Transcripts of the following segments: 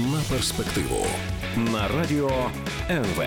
на перспективу на радіо НВ.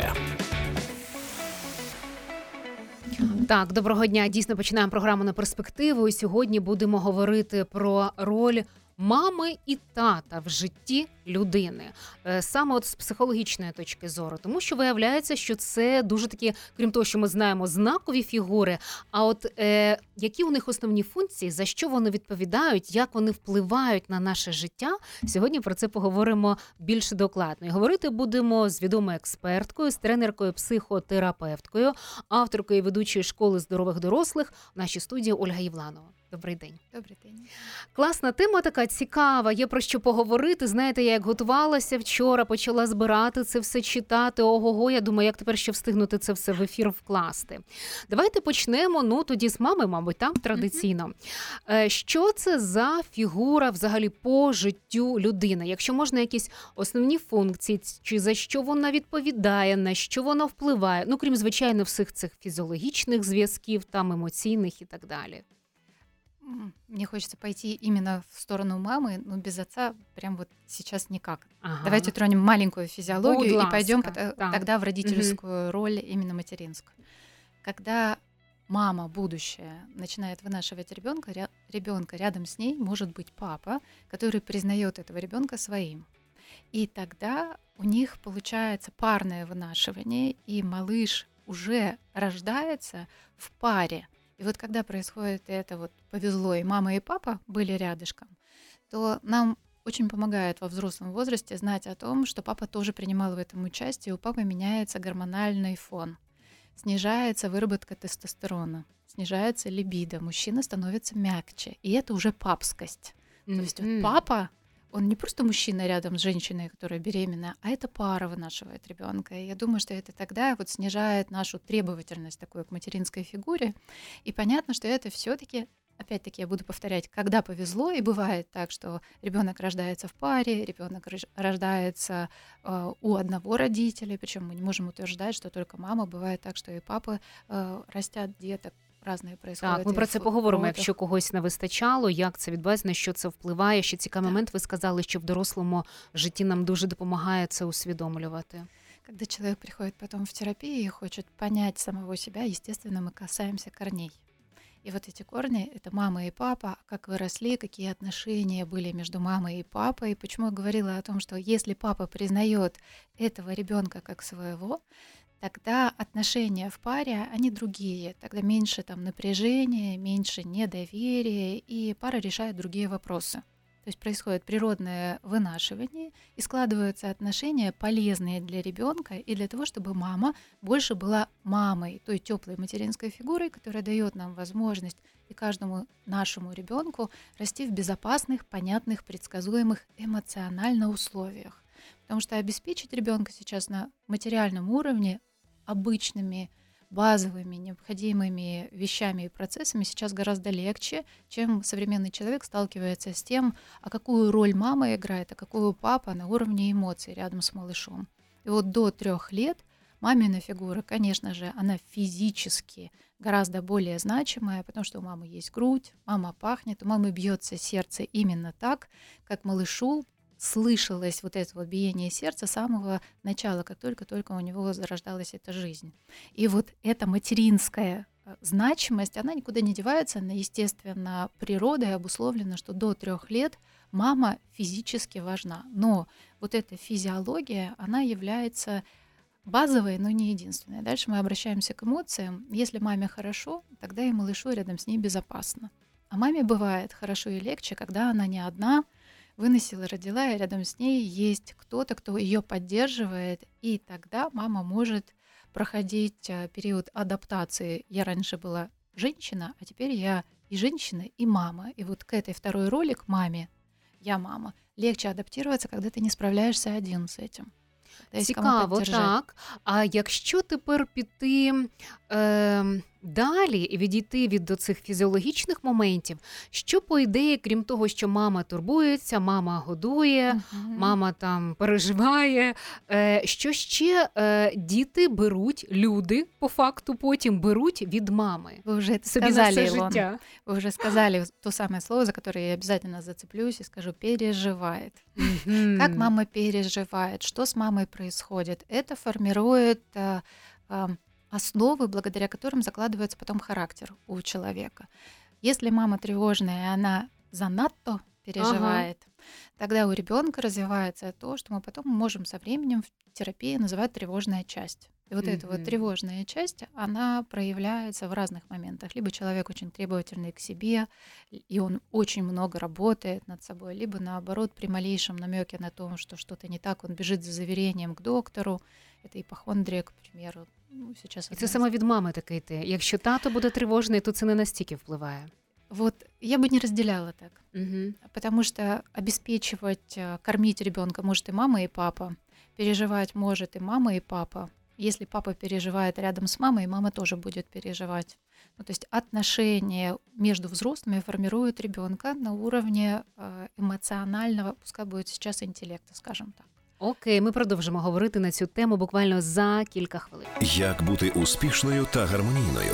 Так, доброго дня. Дійсно починаємо програму на перспективу. І сьогодні будемо говорити про роль мами і тата в житті людини, е, саме от з психологічної точки зору, тому що виявляється, що це дуже такі, крім того, що ми знаємо знакові фігури. А от е, які у них основні функції, за що вони відповідають, як вони впливають на наше життя? Сьогодні про це поговоримо більш докладно. І Говорити будемо з відомою експерткою, з тренеркою, психотерапевткою, авторкою і ведучою школи здорових дорослих в нашій студії Ольга Євланова. Добрий день. Добрий день. Класна тема така цікава. Є про що поговорити. Знаєте, я як готувалася вчора, почала збирати це все читати. Ого, го я думаю, як тепер ще встигнути це все в ефір вкласти. Давайте почнемо. Ну тоді з мами, мабуть, там традиційно. Е, що це за фігура взагалі по життю людини? Якщо можна якісь основні функції, чи за що вона відповідає, на що вона впливає? Ну крім звичайно, всіх цих фізіологічних зв'язків, там емоційних і так далі. Мне хочется пойти именно в сторону мамы, но без отца прям вот сейчас никак. Ага. Давайте тронем маленькую физиологию Будь и пойдем. Так. тогда в родительскую роль, именно материнскую. Когда мама будущая начинает вынашивать ребенка, ребенка рядом с ней может быть папа, который признает этого ребенка своим. И тогда у них получается парное вынашивание, и малыш уже рождается в паре и вот когда происходит это вот повезло, и мама, и папа были рядышком, то нам очень помогает во взрослом возрасте знать о том, что папа тоже принимал в этом участие, у папы меняется гормональный фон, снижается выработка тестостерона, снижается либидо, мужчина становится мягче, и это уже папскость. Mm-hmm. То есть вот папа он не просто мужчина рядом с женщиной, которая беременна, а это пара вынашивает ребенка. И я думаю, что это тогда вот снижает нашу требовательность такой к материнской фигуре. И понятно, что это все-таки опять-таки я буду повторять, когда повезло, и бывает так, что ребенок рождается в паре, ребенок рождается э, у одного родителя, причем мы не можем утверждать, что только мама, бывает так, что и папы э, растят деток Разне происходить. Так, ми про це поговоримо. Якщо когось не вистачало, як це відбувається, на що це впливає. Ще цікавий момент. Ви сказали, що в дорослому житті нам дуже допомагає це усвідомлювати. Когда человек приходит потом в терапию и хочет понять самого себя, естественно, мы касаемся корней. И вот эти корни — это мама и папа, как выросли, какие отношения были между мамой и папой. Почему я говорила о том, что если папа признает этого ребенка как своего, тогда отношения в паре, они другие. Тогда меньше там напряжения, меньше недоверия, и пара решает другие вопросы. То есть происходит природное вынашивание и складываются отношения полезные для ребенка и для того, чтобы мама больше была мамой, той теплой материнской фигурой, которая дает нам возможность и каждому нашему ребенку расти в безопасных, понятных, предсказуемых эмоционально условиях. Потому что обеспечить ребенка сейчас на материальном уровне обычными базовыми необходимыми вещами и процессами сейчас гораздо легче, чем современный человек сталкивается с тем, а какую роль мама играет, а какую папа на уровне эмоций рядом с малышом. И вот до трех лет мамина фигура, конечно же, она физически гораздо более значимая, потому что у мамы есть грудь, мама пахнет, у мамы бьется сердце именно так, как малышу слышалось вот это вот биение сердца с самого начала, как только-только у него зарождалась эта жизнь. И вот эта материнская э, значимость, она никуда не девается, она, естественно, природой обусловлена, что до трех лет мама физически важна. Но вот эта физиология, она является базовой, но не единственной. Дальше мы обращаемся к эмоциям. Если маме хорошо, тогда и малышу рядом с ней безопасно. А маме бывает хорошо и легче, когда она не одна, выносила, родила, и рядом с ней есть кто-то, кто ее поддерживает, и тогда мама может проходить э, период адаптации. Я раньше была женщина, а теперь я и женщина, и мама. И вот к этой второй роли, к маме, я мама, легче адаптироваться, когда ти не справляєшся один з цим. Цікаво, так. А якщо тепер піти е, далі і відійти від до цих фізіологічних моментів, що по ідеї, крім того, що мама турбується, мама годує, Мгм. мама там переживає. Е, що ще е, діти беруть, люди по факту потім беруть від мами. Вы уже это Собі на сказали, все Илон. життя. Вы уже сказали то самое слово, за которое я обязательно зацеплюсь и скажу переживает. Мгм. Как мама переживает, что с мамой происходит. Это формирует э, э, основы, благодаря которым закладывается потом характер у человека. Если мама тревожная, и она занадто переживает, тогда у ребенка развивается то, что мы потом можем со временем в терапии называть тревожная часть. И вот эта Мгм. вот тревожная часть, она проявляется в разных моментах. Либо человек очень требовательный к себе, и он очень много работает над собой, либо наоборот при малейшем намеке на том, что что-то не так, он бежит за заверением к доктору. Это ипохондрия, к примеру. Ну, сейчас І одна це из- саме від мами таке йти. Якщо тато буде тривожний, то це не настільки впливає. Вот я бы не разделяла так. Угу. Потому что обеспечивать, э, кормить ребенка может и мама, и папа. Переживать может и мама, и папа. Если папа переживает рядом с мамой, мама тоже будет переживать. Ну, то есть отношения между взрослыми формируют ребенка на уровне э, эмоционального, пускай будет сейчас интеллекта, скажем так. Окей, ми продовжимо говорити на цю тему буквально за кілька хвилин. Як бути успішною та гармонійною?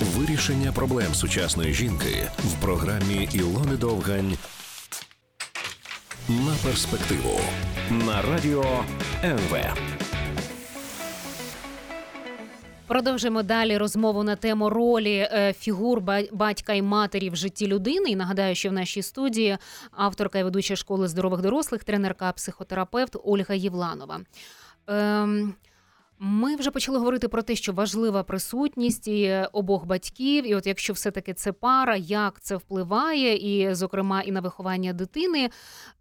Вирішення проблем сучасної жінки в програмі Ілони Довгань на перспективу на радіо НВ. Продовжуємо далі розмову на тему ролі е, фігур ба- батька і матері в житті людини. І нагадаю, що в нашій студії авторка і ведуча школи здорових дорослих, тренерка, психотерапевт Ольга Євланова. Ем, ми вже почали говорити про те, що важлива присутність і обох батьків, і от якщо все-таки це пара, як це впливає, і, зокрема, і на виховання дитини.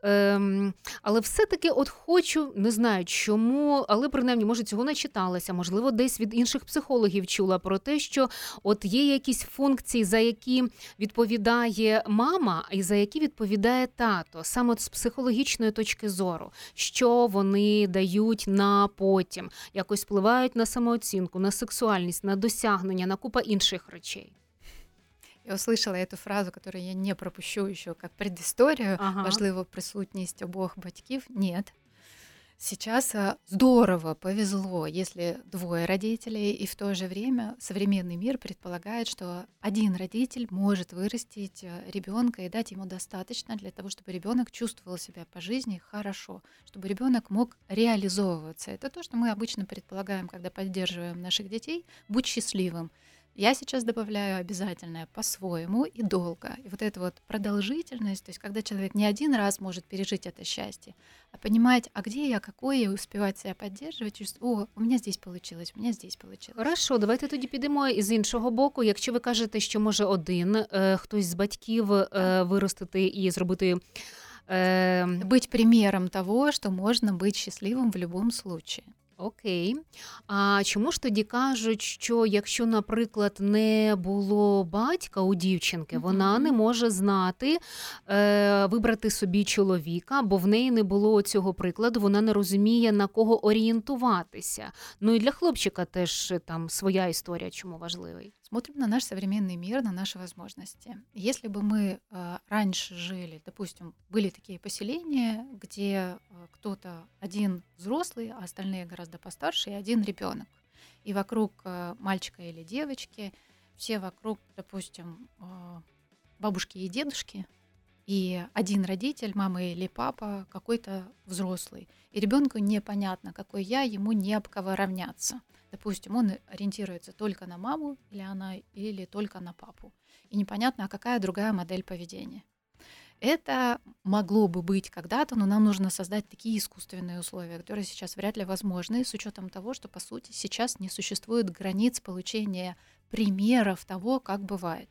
Ем, але все-таки от хочу, не знаю чому, але принаймні, може, цього не читалася, можливо, десь від інших психологів чула про те, що от є якісь функції, за які відповідає мама, і за які відповідає тато, саме з психологічної точки зору, що вони дають на потім, якось впливають на самооцінку, на сексуальність, на досягнення, на купа інших речей. Я услышала эту фразу, которую я не пропущу еще как предысторию. Ага. Важливо присутність обох батьків. Нет. Сейчас а, здорово повезло, если двое родителей, и в то же время современный мир предполагает, что один родитель может вырастить ребенка и дать ему достаточно для того, чтобы ребенок чувствовал себя по жизни хорошо, чтобы ребенок мог реализовываться. Это то, что мы обычно предполагаем, когда поддерживаем наших детей, будь счастливым. Я сейчас добавляю обязательное по-своему и долго. И вот эта вот продолжительность, то есть когда человек не один раз может пережить это счастье, а понимать, а где я, какое, и успевать себя поддерживать, чувствовать, о, у меня здесь получилось, у меня здесь получилось. Хорошо, давайте тоді підемо із іншого боку. Якщо ви кажете, що може один е, хтось з батьків е, виростити і зробити. Е, Быть примером того, что можно быть счастливым в любом случае. Окей. А чому ж тоді кажуть, що якщо, наприклад, не було батька у дівчинки, вона Мгм. не може знати, е, вибрати собі чоловіка, бо в неї не було цього прикладу, вона не розуміє на кого орієнтуватися. Ну і для хлопчика теж е, там своя історія, чому важливий. Смотрим на наш современный мир, на наши возможности. Если бы мы э, раньше жили, допустим, были такие поселения, где э, кто-то один взрослый, а остальные гораздо постарше, и один ребенок. И вокруг э, мальчика или девочки все вокруг, допустим, э, бабушки и дедушки, и один родитель, мама или папа, какой-то взрослый. И ребенку непонятно, какой я, ему не об кого равняться. Допустим, он ориентируется только на маму или она или только на папу. И непонятно, а какая другая модель поведения. Это могло бы быть когда-то, но нам нужно создать такие искусственные условия, которые сейчас вряд ли возможны, с учетом того, что, по сути, сейчас не существует границ получения примеров того, как бывает.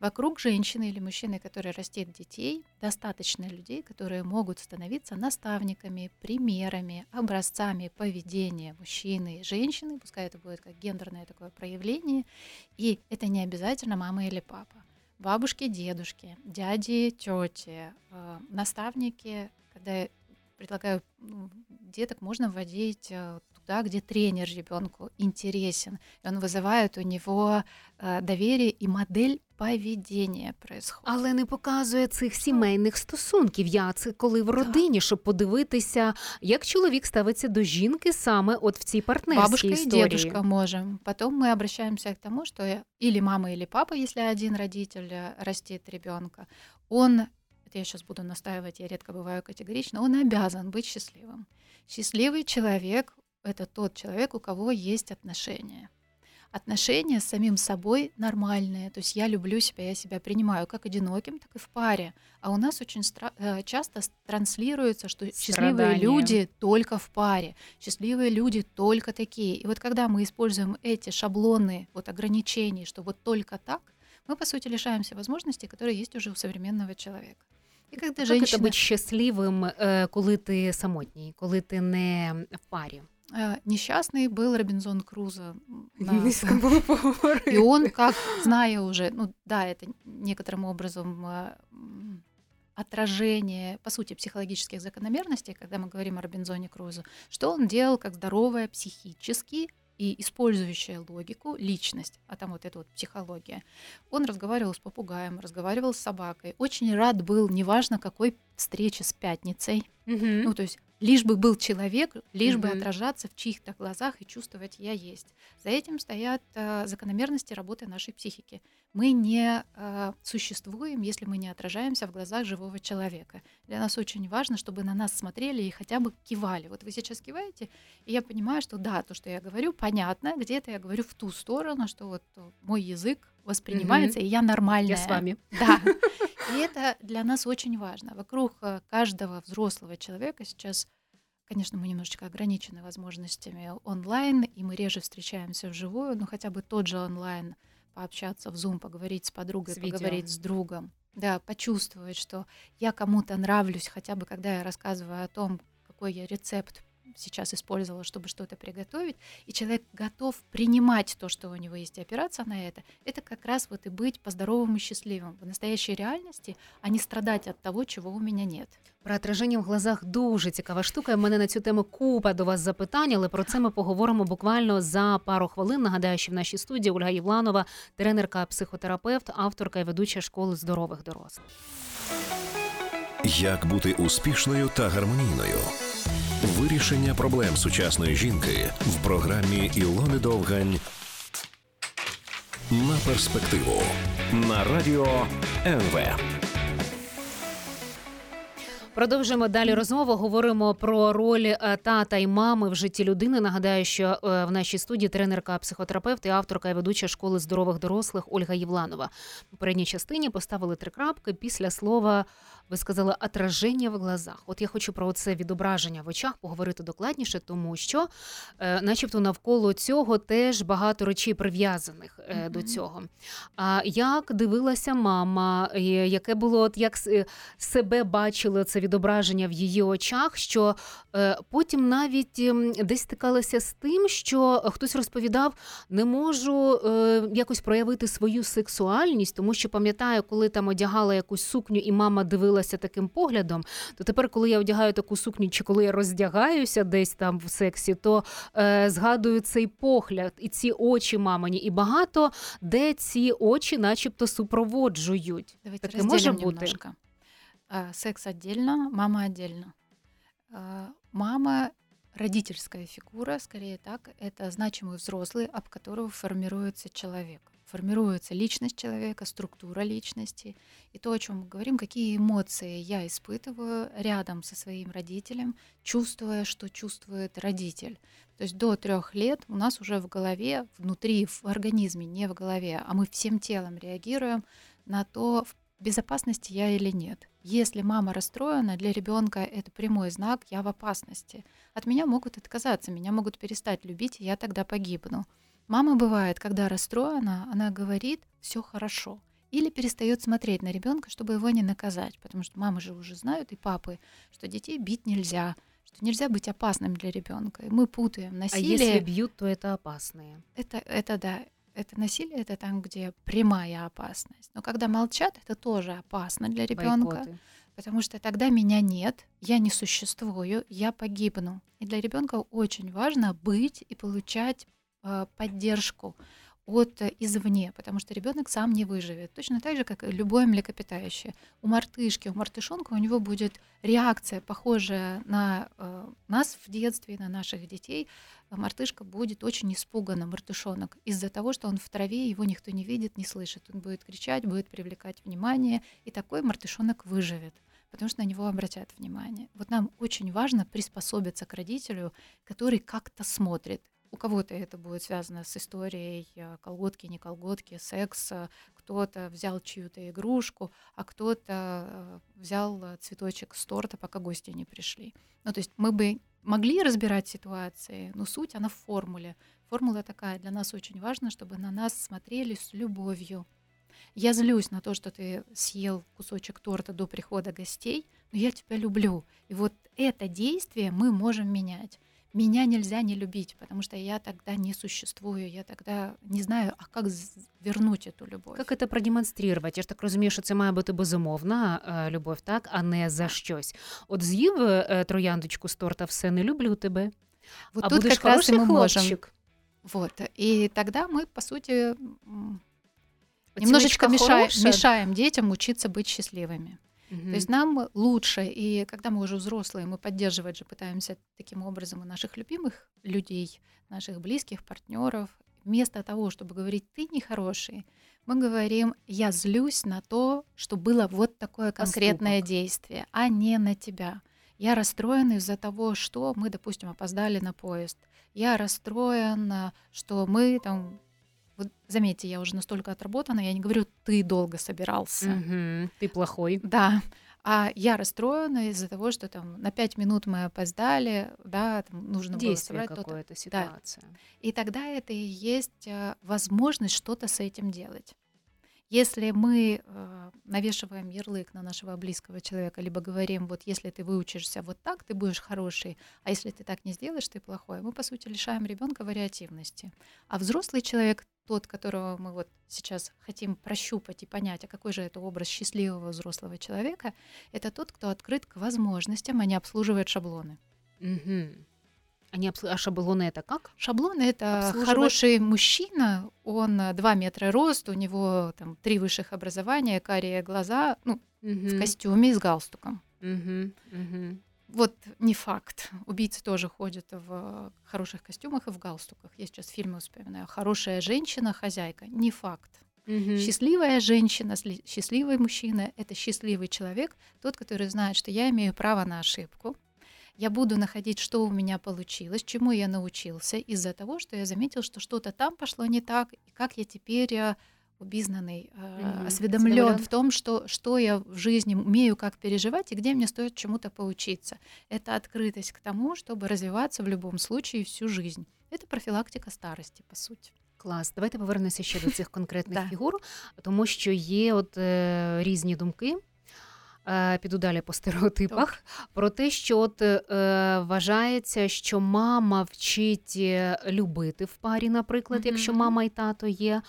Вокруг женщины или мужчины, который растит детей, достаточно людей, которые могут становиться наставниками, примерами, образцами поведения мужчины и женщины, пускай это будет как гендерное такое проявление, и это не обязательно мама или папа. Бабушки, дедушки, дяди, тети, э, наставники, когда я предлагаю ну, деток можно вводить э, туда, где тренер ребенку интересен, и он вызывает у него э, доверие и модель поведіння происходит. Але не показує цих сімейних стосунків. Я це коли в родині, щоб подивитися, як чоловік ставиться до жінки саме от в цій партнерській Бабушка історії. и дедушка можем. Потом мы обращаемся к тому, что или мама, или папа, если один родитель э, растит ребенка, он, это я сейчас буду настаивать, я редко бываю категорично, он обязан быть счастливым. Счастливый человек — это тот человек, у кого есть отношения. Отношения с самим собой нормальные. То есть я люблю себя, я себя принимаю как одиноким, так и в паре. А у нас очень стра- э, часто транслируется, что счастливые Страдания. люди только в паре, счастливые люди только такие. И вот когда мы используем эти шаблоны вот ограничений, что вот только так, мы, по сути, лишаемся возможностей, которые есть уже у современного человека. И когда Як це женщина... бути щасливим, коли ти самотній, коли ти не в парі? Э, несчастный был Робинзон Крузо. на-. И он, как зная уже, ну да, это некоторым образом э, отражение, по сути, психологических закономерностей, когда мы говорим о Робинзоне Крузо, что он делал как здоровая психически и использующая логику личность, а там вот эта вот психология. Он разговаривал с попугаем, разговаривал с собакой, очень рад был, неважно какой встрече с пятницей, Мгм. ну, то есть лишь бы был человек, лишь бы Мгм. отражаться в чьих-то глазах и чувствовать «я есть». За этим стоят э, закономерности работы нашей психики. Мы не э, существуем, если мы не отражаемся в глазах живого человека. Для нас очень важно, чтобы на нас смотрели и хотя бы кивали. Вот вы сейчас киваете, и я понимаю, что да, то, что я говорю, понятно, где-то я говорю в ту сторону, что вот мой язык воспринимается, и я нормальная. Я з вами. Да. И это для нас очень важно. Вокруг э, каждого взрослого человека сейчас, конечно, мы немножечко ограничены возможностями онлайн, и мы реже встречаемся вживую, но хотя бы тот же онлайн, пообщаться в Zoom, поговорить с подругой, С видео. поговорить с другом. Да, почувствовать, что я кому-то нравлюсь, хотя бы когда я рассказываю о том, какой я рецепт сейчас использовала, чтобы что-то приготовить, и человек готов принимать то, что у него есть, и опираться на это, это как раз вот и быть по-здоровому счастливым в настоящей реальности, а не страдать от того, чего у меня нет. Про отраження в глазах дуже цікава штука. У мене на цю тему купа до вас запитань, але про це ми поговоримо буквально за пару хвилин. Нагадаю, що в нашій студії Ольга Євланова, тренерка, психотерапевт, авторка і ведуча школи здорових дорослих. Як бути успішною та гармонійною? Вирішення проблем сучасної жінки в програмі Ілони Довгань на перспективу на радіо НВ. Продовжуємо далі розмову. Говоримо про роль е, тата і мами в житті людини. Нагадаю, що е, в нашій студії тренерка, психотерапевт і авторка і ведуча школи здорових дорослих Ольга Євланова. В попередній частині поставили три крапки після слова. Ви сказали отраження в глазах. От я хочу про це відображення в очах поговорити докладніше, тому що, е, начебто, навколо цього теж багато речей прив'язаних е, до цього. А як дивилася мама, е, яке було от як е, себе бачили це відображення в її очах, що е, потім навіть ем, десь стикалася з тим, що хтось розповідав, не можу е, якось проявити свою сексуальність, тому що пам'ятаю, коли там одягала якусь сукню, і мама дивилася таким поглядом, то тепер, коли я одягаю таку сукню, чи коли я роздягаюся десь там в сексі, то е, згадую цей погляд і ці очі мамині, і багато де ці очі, начебто, супроводжують. Давайте Таке може разделим бути. немножко. А, Секс отдельно, мама отдельно. А, Мама родительская фигура, скорее так, это значимый взрослый, об которого формируется человек. Формируется личность человека, структура личности. И то, о чем мы говорим, какие эмоции я испытываю рядом со своим родителем, чувствуя, что чувствует родитель. То есть до трех лет у нас уже в голове, внутри, в организме, не в голове, а мы всем телом реагируем на то, в безопасности я или нет. Если мама расстроена, для ребенка это прямой знак «я в опасности». От меня могут отказаться, меня могут перестать любить, и я тогда погибну. Мама бывает, когда расстроена, она говорит «все хорошо». Или перестает смотреть на ребенка, чтобы его не наказать, потому что мамы же уже знают и папы, что детей бить нельзя, что нельзя быть опасным для ребенка. И мы путаем А насилие. якщо б'ють, то це опасне. Это, это да, это насилие, это там, где прямая опасность. Но когда молчат, это тоже опасно для ребенка, потому что тогда меня нет, я не существую, я погибну. И для ребенка очень важно быть и получать поддержку от э, извне, потому что ребенок сам не выживет. Точно так же, как любое млекопитающее. У мартышки, у мартышонка у него будет реакция, похожая на э, нас в детстве, на наших детей. Мартышка будет очень испугана, мартышонок, из-за того, что он в траве, его никто не видит, не слышит. Он будет кричать, будет привлекать внимание, и такой мартышонок выживет потому что на него обратят внимание. Вот нам очень важно приспособиться к родителю, который как-то смотрит, у кого-то это будет связано с историей э, колготки, не колготки, секса. Кто-то взял чью-то игрушку, а кто-то э, взял э, цветочек с торта, пока гости не пришли. Ну, то есть мы бы могли разбирать ситуации, но суть, она в формуле. Формула такая, для нас очень важно, чтобы на нас смотрели с любовью. Я злюсь на то, что ты съел кусочек торта до прихода гостей, но я тебя люблю. И вот это действие мы можем менять меня нельзя не любить, потому что я тогда не существую, я тогда не знаю, а как вернуть эту любовь. Як це продемонструвати? Я ж так розумію, що це має бути безумовна любов, так, а не за щось. От з'їв трояндочку з торта, все не люблю тебе. Вот а тут будеш как раз и мы хлопчик. можем. Вот. И тогда мы, по сути, немножечко мешаем, мешаем детям учиться быть счастливыми. Угу. То есть нам лучше, и когда мы уже взрослые, мы поддерживать же пытаемся таким образом и наших любимых людей, наших близких партнеров, вместо того, чтобы говорить «ты нехороший», мы говорим «я злюсь на то, что было вот такое конкретное Поступок. действие, а не на тебя». Я расстроен из-за того, что мы, допустим, опоздали на поезд. Я расстроен, что мы там вот заметьте, я уже настолько отработана, я не говорю, ты долго собирался. Угу, ты плохой. Да. А я расстроена из-за того, что там на пять минут мы опоздали, да, там нужно Действие было собрать какое-то, ситуация. Да. И тогда это и есть э, возможность что-то с этим делать. Если мы э, навешиваем ярлык на нашего близкого человека, либо говорим, вот если ты выучишься вот так, ты будешь хороший, а если ты так не сделаешь, ты плохой, мы, по сути, лишаем ребенка вариативности. А взрослый человек, тот, которого мы вот сейчас хотим прощупать и понять, а какой же это образ счастливого взрослого человека, это тот, кто открыт к возможностям, а не обслуживает шаблоны. Угу. Они обслу... А шаблоны это как? Шаблоны это хороший мужчина, он 2 метра рост, у него там три высших образования, карие глаза, ну, угу. в костюме с галстуком. Угу. Угу. Вот не факт. Убийцы тоже ходят в хороших костюмах и в галстуках. Я сейчас фильмы вспоминаю. Хорошая женщина, хозяйка. Не факт. Угу. Счастливая женщина, счастливый мужчина — это счастливый человек, тот, который знает, что я имею право на ошибку, я буду находить, что у меня получилось, чему я научился из-за того, что я заметил, что что-то там пошло не так, и как я теперь э, убизнанный, mm-hmm. осведомлен в том, что, что я в жизни умею, как переживать и где мне стоит чему-то поучиться. Это открытость к тому, чтобы развиваться в любом случае всю жизнь. Это профілактика старості, по суті. Клас, давайте повернемося ще до цих конкретних фігур, тому що є от е, різні думки. Е, піду далі по стереотипах, Добре. про те, що от е, вважається, що мама вчить е, любити в парі, наприклад, mm-hmm. якщо мама і тато є,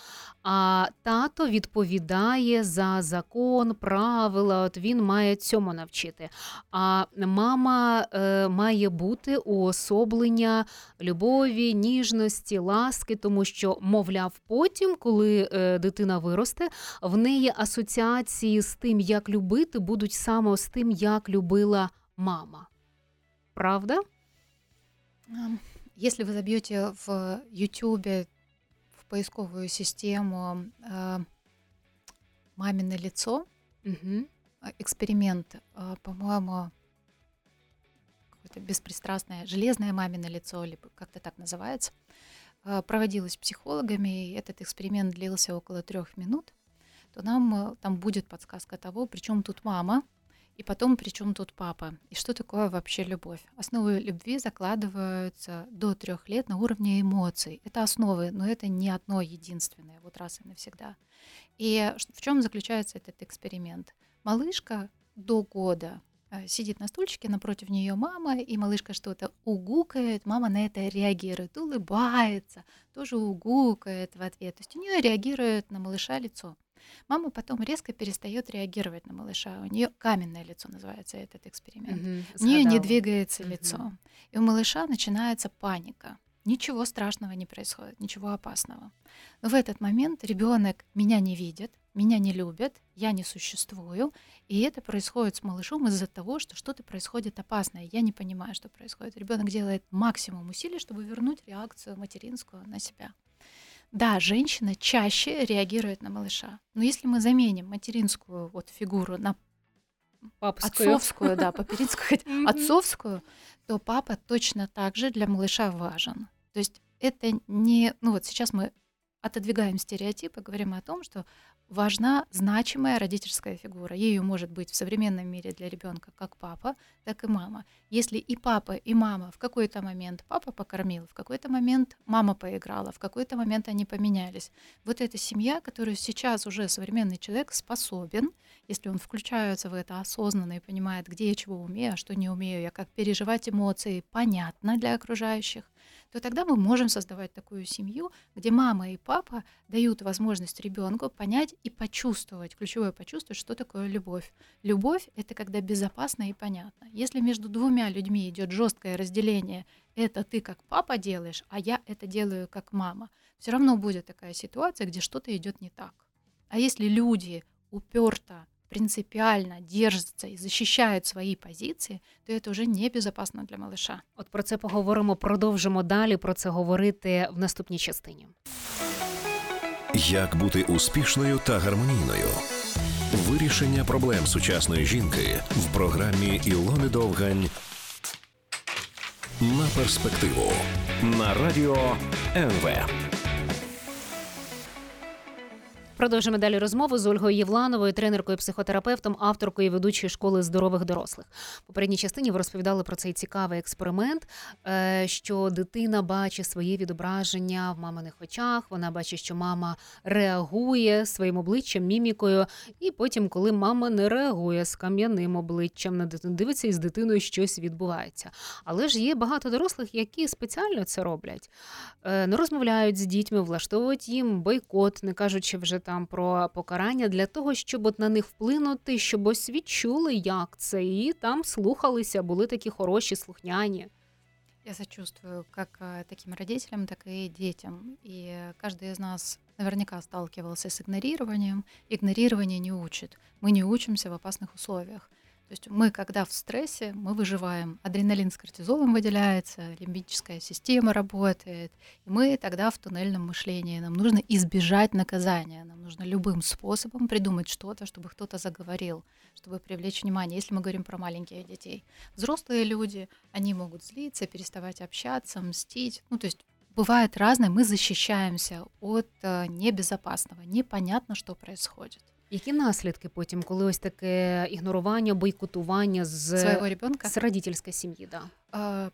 а тато відповідає за закон, правила, от він має цьому навчити. А мама е, має бути уособлення любові, ніжності, ласки, тому що, мовляв, потім, коли е, дитина виросте, в неї асоціації з тим, як любити, будуть саме з тим, як любила мама. Правда? Если вы забьете в YouTube поисковую систему э, «Мамино лицо», угу. эксперимент, э, по-моему, какое-то беспристрастное железное мамино лицо, либо как-то так называется, э, проводилось психологами, и этот эксперимент длился около трех минут, то нам там будет подсказка того, причем тут мама, и потом, при чем тут папа? И что такое вообще любовь? Основы любви закладываются до трех лет на уровне эмоций. Это основы, но это не одно единственное, вот раз и навсегда. И в чем заключается этот эксперимент? Малышка до года э, сидит на стульчике, напротив нее мама, и малышка что-то угукает, мама на это реагирует, улыбается, тоже угукает в ответ. То есть у нее реагирует на малыша лицо. Мама потом резко перестает реагировать на малыша. У нее каменное лицо называется этот эксперимент. Угу, У нее не двигается лицо. И у малыша начинается паника. Ничего страшного не происходит, ничего опасного. Но в этот момент ребенок меня не видит, меня не любят, я не существую, и это происходит с малышом из-за того, что что-то происходит опасное. Я не понимаю, что происходит. Ребенок делает максимум усилий, чтобы вернуть реакцию материнскую на себя. Да, женщина чаще реагирует на малыша. Но если мы заменим материнскую вот фигуру на Папскую. отцовскую, да, папиринскую, отцовскую, то папа точно так же для малыша важен. То есть это не... Ну вот сейчас мы отодвигаем стереотипы, говорим о том, что важна значимая родительская фигура. Ею может быть в современном мире для ребенка как папа, так и мама. Если и папа, и мама в какой-то момент папа покормил, в какой-то момент мама поиграла, в какой-то момент они поменялись. Вот эта семья, которую сейчас уже современный человек способен, если он включается в это осознанно и понимает, где я чего умею, а что не умею, я как переживать эмоции, понятно для окружающих, то тогда мы можем создавать такую семью, где мама и папа дают возможность ребенку понять и почувствовать, ключевое почувствовать, что такое любовь. Любовь — это когда безопасно и понятно. Если между двумя людьми идет жесткое разделение, это ты как папа делаешь, а я это делаю как мама, все равно будет такая ситуация, где что-то идет не так. А если люди уперто принципіально держаться і захищають свої позиції, то це вже небезпечно для малыша. От про це поговоримо, продовжимо далі про це говорити в наступній частині. Як бути успішною та гармонійною? Вирішення проблем сучасної жінки в програмі Ілони Довгань на перспективу на радіо НВ. Продовжимо далі розмову з Ольгою Євлановою, тренеркою, психотерапевтом, авторкою ведучої школи здорових дорослих. В попередній частині ви розповідали про цей цікавий експеримент, е, що дитина бачить своє відображення в маминих очах. Вона бачить, що мама реагує своїм обличчям, мімікою, і потім, коли мама не реагує з кам'яним обличчям на дитину, дивиться і з дитиною щось відбувається. Але ж є багато дорослих, які спеціально це роблять, е, не розмовляють з дітьми, влаштовують їм бойкот, не кажучи вже там там про покарання для того, щоб от на них вплинути, щоб ось відчули, як це, і там слухалися, були такі хороші, слухняні. Я сочувствую как э, таким родителям, так и детям. И каждый из нас наверняка сталкивался с игнорированием. Игнорирование не учит. Мы не учимся в опасных условиях. То есть мы, когда в стрессе, мы выживаем. Адреналин с кортизолом выделяется, лимбическая система работает. И мы тогда в туннельном мышлении. Нам нужно избежать наказания. Нам нужно любым способом придумать что-то, чтобы кто-то заговорил, чтобы привлечь внимание. Если мы говорим про маленьких детей. Взрослые люди, они могут злиться, переставать общаться, мстить. Ну, то есть бывает разное. Мы защищаемся от э, небезопасного. Непонятно, что происходит. Які наслідки потім, коли ось таке ігнорування, бойкотування з своего ребенка с родительской семьи, да?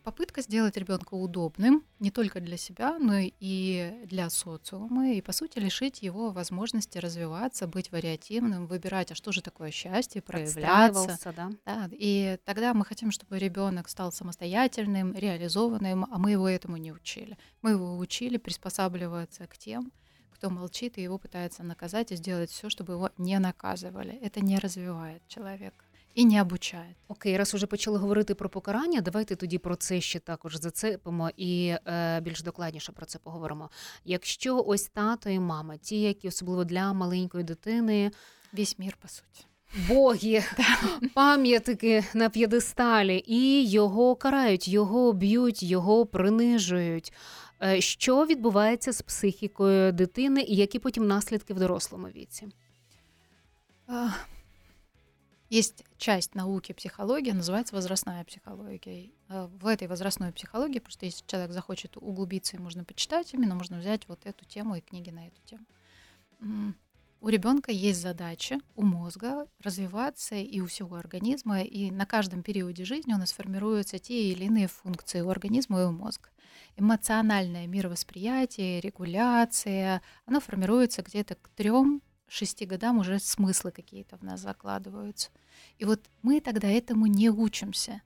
Попытка сделать ребенка удобным не только для себя, но и для социума, и, по сути, лишить его возможности развиваться, быть вариативным, выбирать, а что же такое счастье, проявляться. Да? Да, и тогда мы хотим, чтобы ребенок стал самостоятельным, реализованным, а мы его этому не учили. Мы его учили приспосабливаться к тем, кто молчит и его пытается наказать и сделать все, чтобы его не наказывали. Это не развивает человека. І не обучає. Окей, раз уже почали говорити про покарання, давайте тоді про це ще також зацепимо і е, більш докладніше про це поговоримо. Якщо ось тато і мама, ті, які особливо для маленької дитини, весь мір по суті. Боги, пам'ятники на п'єдесталі, і його карають, його б'ють, його принижують. Е, що відбувається з психікою дитини, і які потім наслідки в дорослому віці? Есть часть науки психологии, называется возрастная психология. В этой возрастной психологии, просто если человек захочет углубиться и можно почитать, именно можно взять вот эту тему и книги на эту тему. У ребенка есть задача у мозга развиваться и у всего организма, и на каждом периоде жизни у нас формируются те или иные функции у организма и у мозга. Эмоциональное мировосприятие, регуляция, оно формируется где-то к трем шести годам уже смыслы какие-то в нас закладываются. И вот мы тогда этому не учимся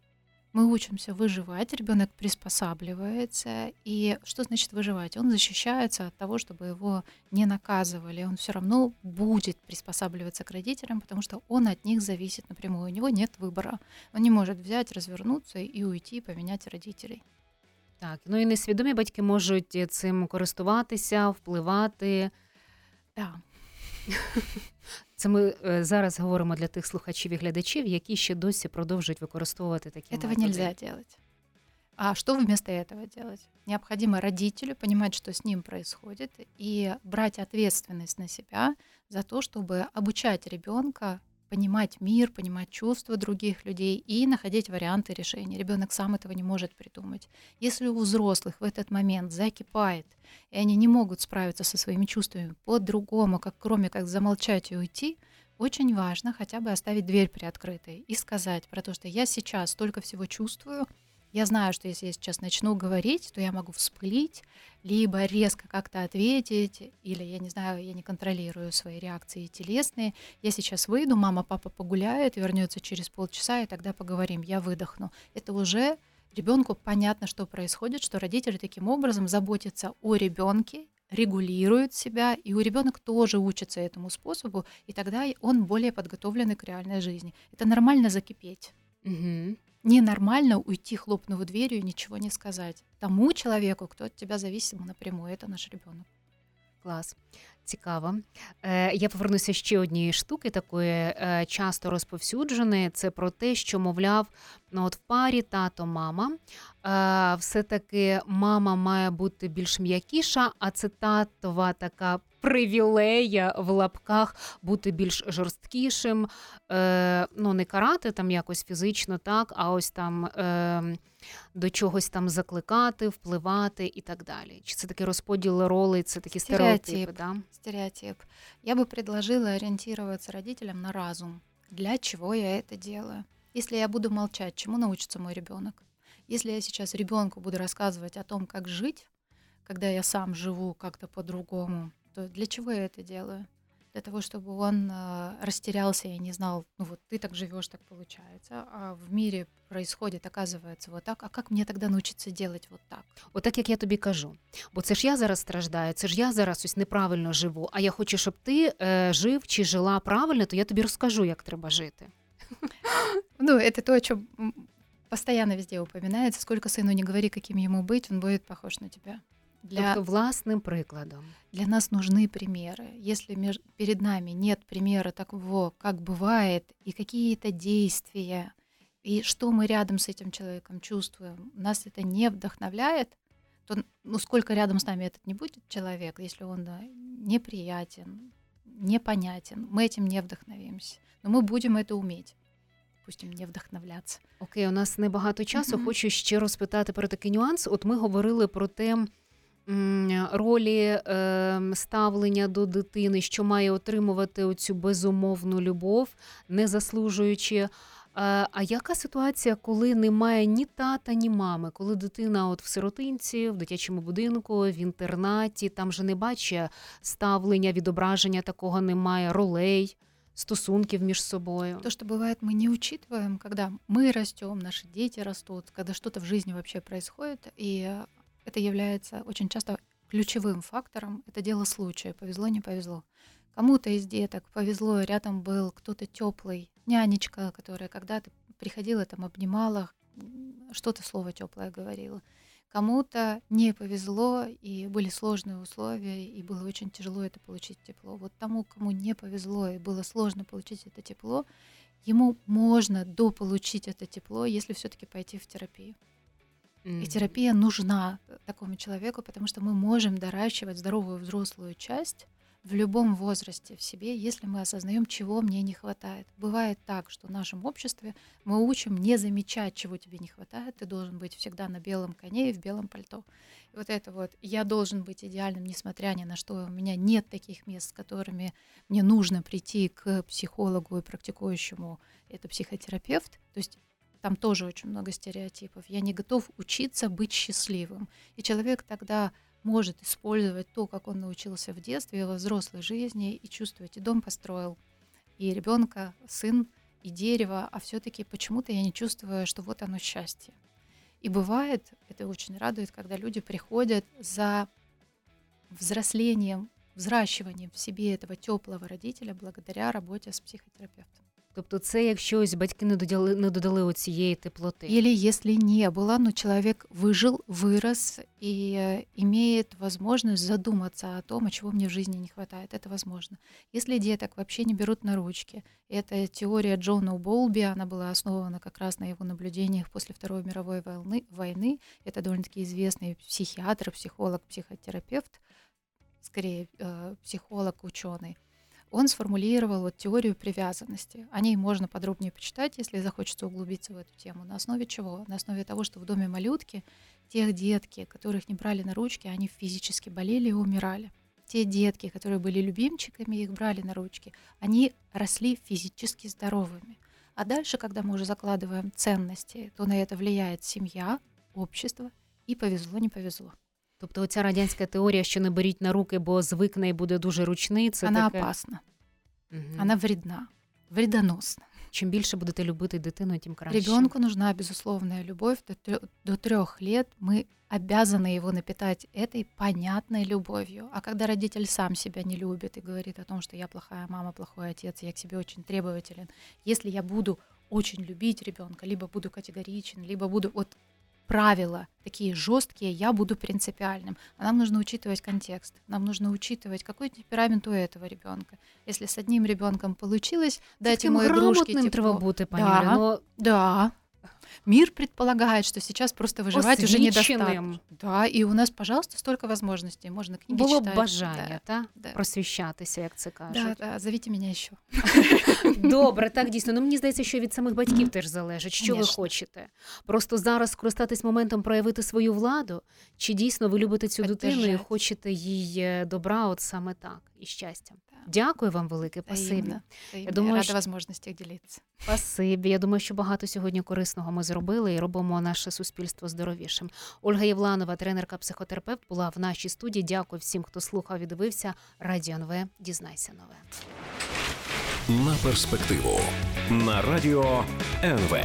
Мы учимся выживать, ребенок приспосабливается. И что значит выживать? Он защищается от того, чтобы его не наказывали. Он все равно будет приспосабливаться к родителям, потому что он от них зависит напрямую. У него нет выбора. Он не может взять, развернуться и уйти, поменять родителей. Так, ну і несвідомі батьки можуть цим користуватися, впливати. Да. Це ми е, зараз говоримо для тих слухачів і глядачів, які ще досі продовжують використовувати такі Этого методи. нельзя делать. А что вместо этого делать? Необходимо родителю понимать, что с ним происходит, и брать ответственность на себя за то, чтобы обучать ребенка понимать мир, понимать чувства других людей и находить варианты решения. Ребенок сам этого не может придумать. Если у взрослых в этот момент закипает, и они не могут справиться со своими чувствами по-другому, как кроме как замолчать и уйти, очень важно хотя бы оставить дверь приоткрытой и сказать про то, что я сейчас столько всего чувствую, я знаю, что если я сейчас начну говорить, то я могу вспылить, либо резко как-то ответить, или, я не знаю, я не контролирую свои реакции телесные. Я сейчас выйду, мама, папа погуляет, вернется через полчаса, и тогда поговорим, я выдохну. Это уже ребенку понятно, что происходит, что родители таким образом заботятся о ребенке, регулируют себя, и у ребенка тоже учится этому способу, и тогда он более подготовленный к реальной жизни. Это нормально закипеть. Угу. Ненормально уйти, хлопнув дверью и ничего не сказать. Тому человеку, кто от тебя зависим напрямую, это наш ребенок. Клас. Цікаво. Е, я повернуся ще однієї штуки, такої е, часто розповсюдженої. Це про те, що, мовляв, ну от в парі тато, мама. Е, все-таки мама має бути більш м'якіша, а це татова така привілея в лапках бути більш жорсткішим. Е, ну, не карати там якось фізично, так, а ось там. Е, до чогось там закликати, впливати і так далі. Чи це такий розподіл ролей, це такі Стереотип. стереотипи? Да? Стереотип. Я бы предложила ориентироваться родителям на разум. Для чего я это делаю? Если я буду молчать, чему научится мой ребенок? Если я сейчас ребенку буду рассказывать о том, как жить, когда я сам живу как-то по-другому, то для чего я это делаю? Для того, чтобы он э, растерялся и не знал, ну вот ты так живешь, так получается, а в мире происходит, оказывается, вот так. А как мне тогда научиться делать вот так? Отак, як я тобі кажу. Бо це ж я зараз страждаю, це ж я зараз ось неправильно живу. А я хочу, щоб ти е, жив чи жила правильно, то я тобі розкажу, як треба жити. Ну, это то, о чем постоянно везде упоминается. Сколько сыну не говори, каким ему быть, он будет похож на тебя. Для, Тобто власним прикладом. для нас нужны примеры. Если меж- перед нами нет примера такого, как бывает, и какие-то действия, и что мы рядом с этим человеком чувствуем, нас это не вдохновляет, то ну, сколько рядом с нами этот не будет человек, если он да, неприятен, непонятен, мы этим не вдохновимся. Но мы будем это уметь. Пусть не вдохновляться. Окей, у нас небагато часу. Мгм. Хочу ще розпитати про такий нюанс. От ми говорили про те. м, Ролі е, ставлення до дитини, що має отримувати оцю безумовну любов, не заслужуючи. Е, А яка ситуація, коли немає ні тата, ні мами, коли дитина от в сиротинці, в дитячому будинку, в інтернаті, там же не бачить ставлення, відображення такого немає, ролей, стосунків між собою. То, что бывает, мы не учитываем, когда мы растем, наши дети растут, когда что-то в жизни вообще происходит, и э, это является очень часто ключевым фактором. Это дело случая, повезло, не повезло. Кому-то из деток повезло, рядом был кто-то теплый, нянечка, которая когда-то приходила, там обнимала, что-то слово теплое говорила. Кому-то не повезло, и были сложные условия, и было очень тяжело это получить тепло. Вот тому, кому не повезло, и было сложно получить это тепло, ему можно дополучить это тепло, если все-таки пойти в терапию. И терапия нужна э, такому человеку, потому что мы можем доращивать здоровую взрослую часть в любом возрасте в себе, если мы осознаем, чего мне не хватает. Бывает так, что в нашем обществе мы учим не замечать, чего тебе не хватает. Ты должен быть всегда на белом коне и в белом пальто. И вот это вот «я должен быть идеальным, несмотря ни на что». У меня нет таких мест, с которыми мне нужно прийти к психологу и практикующему. Это психотерапевт. То есть там тоже очень много стереотипов. Я не готов учиться быть счастливым. И человек тогда может использовать то, как он научился в детстве, во взрослой жизни, и чувствовать, и дом построил, и ребенка, сын и дерево, а все-таки почему-то я не чувствую, что вот оно счастье. И бывает, это очень радует, когда люди приходят за взрослением, взращиванием в себе этого теплого родителя благодаря работе с психотерапевтом. Тобто, це якщо ось батьки не додали не додали оцієї теплоти. Или если не было, но человек выжил, вырос и э, имеет возможность задуматься о том, а чего мне в жизни не хватает. Это возможно. Если деток вообще не берут на ручки, это теория Джона Болби, она была основана как раз на его наблюдениях после Второй мировой войны. войны. Это довольно-таки известный психиатр, психолог, психотерапевт, скорее э, психолог, ученый он сформулировал вот теорию привязанности. О ней можно подробнее почитать, если захочется углубиться в эту тему. На основе чего? На основе того, что в доме малютки тех детки, которых не брали на ручки, они физически болели и умирали. Те детки, которые были любимчиками, их брали на ручки, они росли физически здоровыми. А дальше, когда мы уже закладываем ценности, то на это влияет семья, общество, и повезло, не повезло. Тобто оця радянська теорія, що не беріть на руки, бо звикне і буде дуже ручний, це Она таке... опасна, Мгм. она вредна, вредоносна. Чим більше будете любити дитину, тим краще. Ребенку нужна безусловная любовь. До, трё- до трех лет мы обязаны его напитать этой понятной любовью. А когда родитель сам себя не любит и говорит о том, что я плохая мама, плохой отец, я к себе очень требователен, если я буду очень любить ребенка, либо буду категоричен, либо буду вот правила такие жесткие, я буду принципиальным. А нам нужно учитывать контекст. Нам нужно учитывать, какой темперамент у этого ребенка. Если с одним ребенком получилось, дать Таким ему игрушки, тепло. бути, пані Да. Ну, Да. Мир предполагает, что сейчас просто выживать уже недостаточно. освіченим Да, и у нас, пожалуйста, столько возможностей. Можно книги було б читать. бажання, та? Да. просвіщатися, як це Да, кажуть. да, зовите меня еще. Добре, так дійсно. Ну мені здається, що від самих батьків теж залежить, що ви хочете. Просто зараз скористатись моментом проявити свою владу, чи дійсно ви любите цю дитину і хочете їй добра, от саме так, і щастя. Дякую вам велике, пасибі. Взаимно. думаю, рада возможности их делиться. Спасибі. Я думаю, що багато сьогодні корисного ми зробили і робимо наше суспільство здоровішим. Ольга Євланова, тренерка психотерапевт, була в нашій студії. Дякую всім, хто слухав і дивився. Радіо НВ. Дізнайся нове. На перспективу на радіо НВ.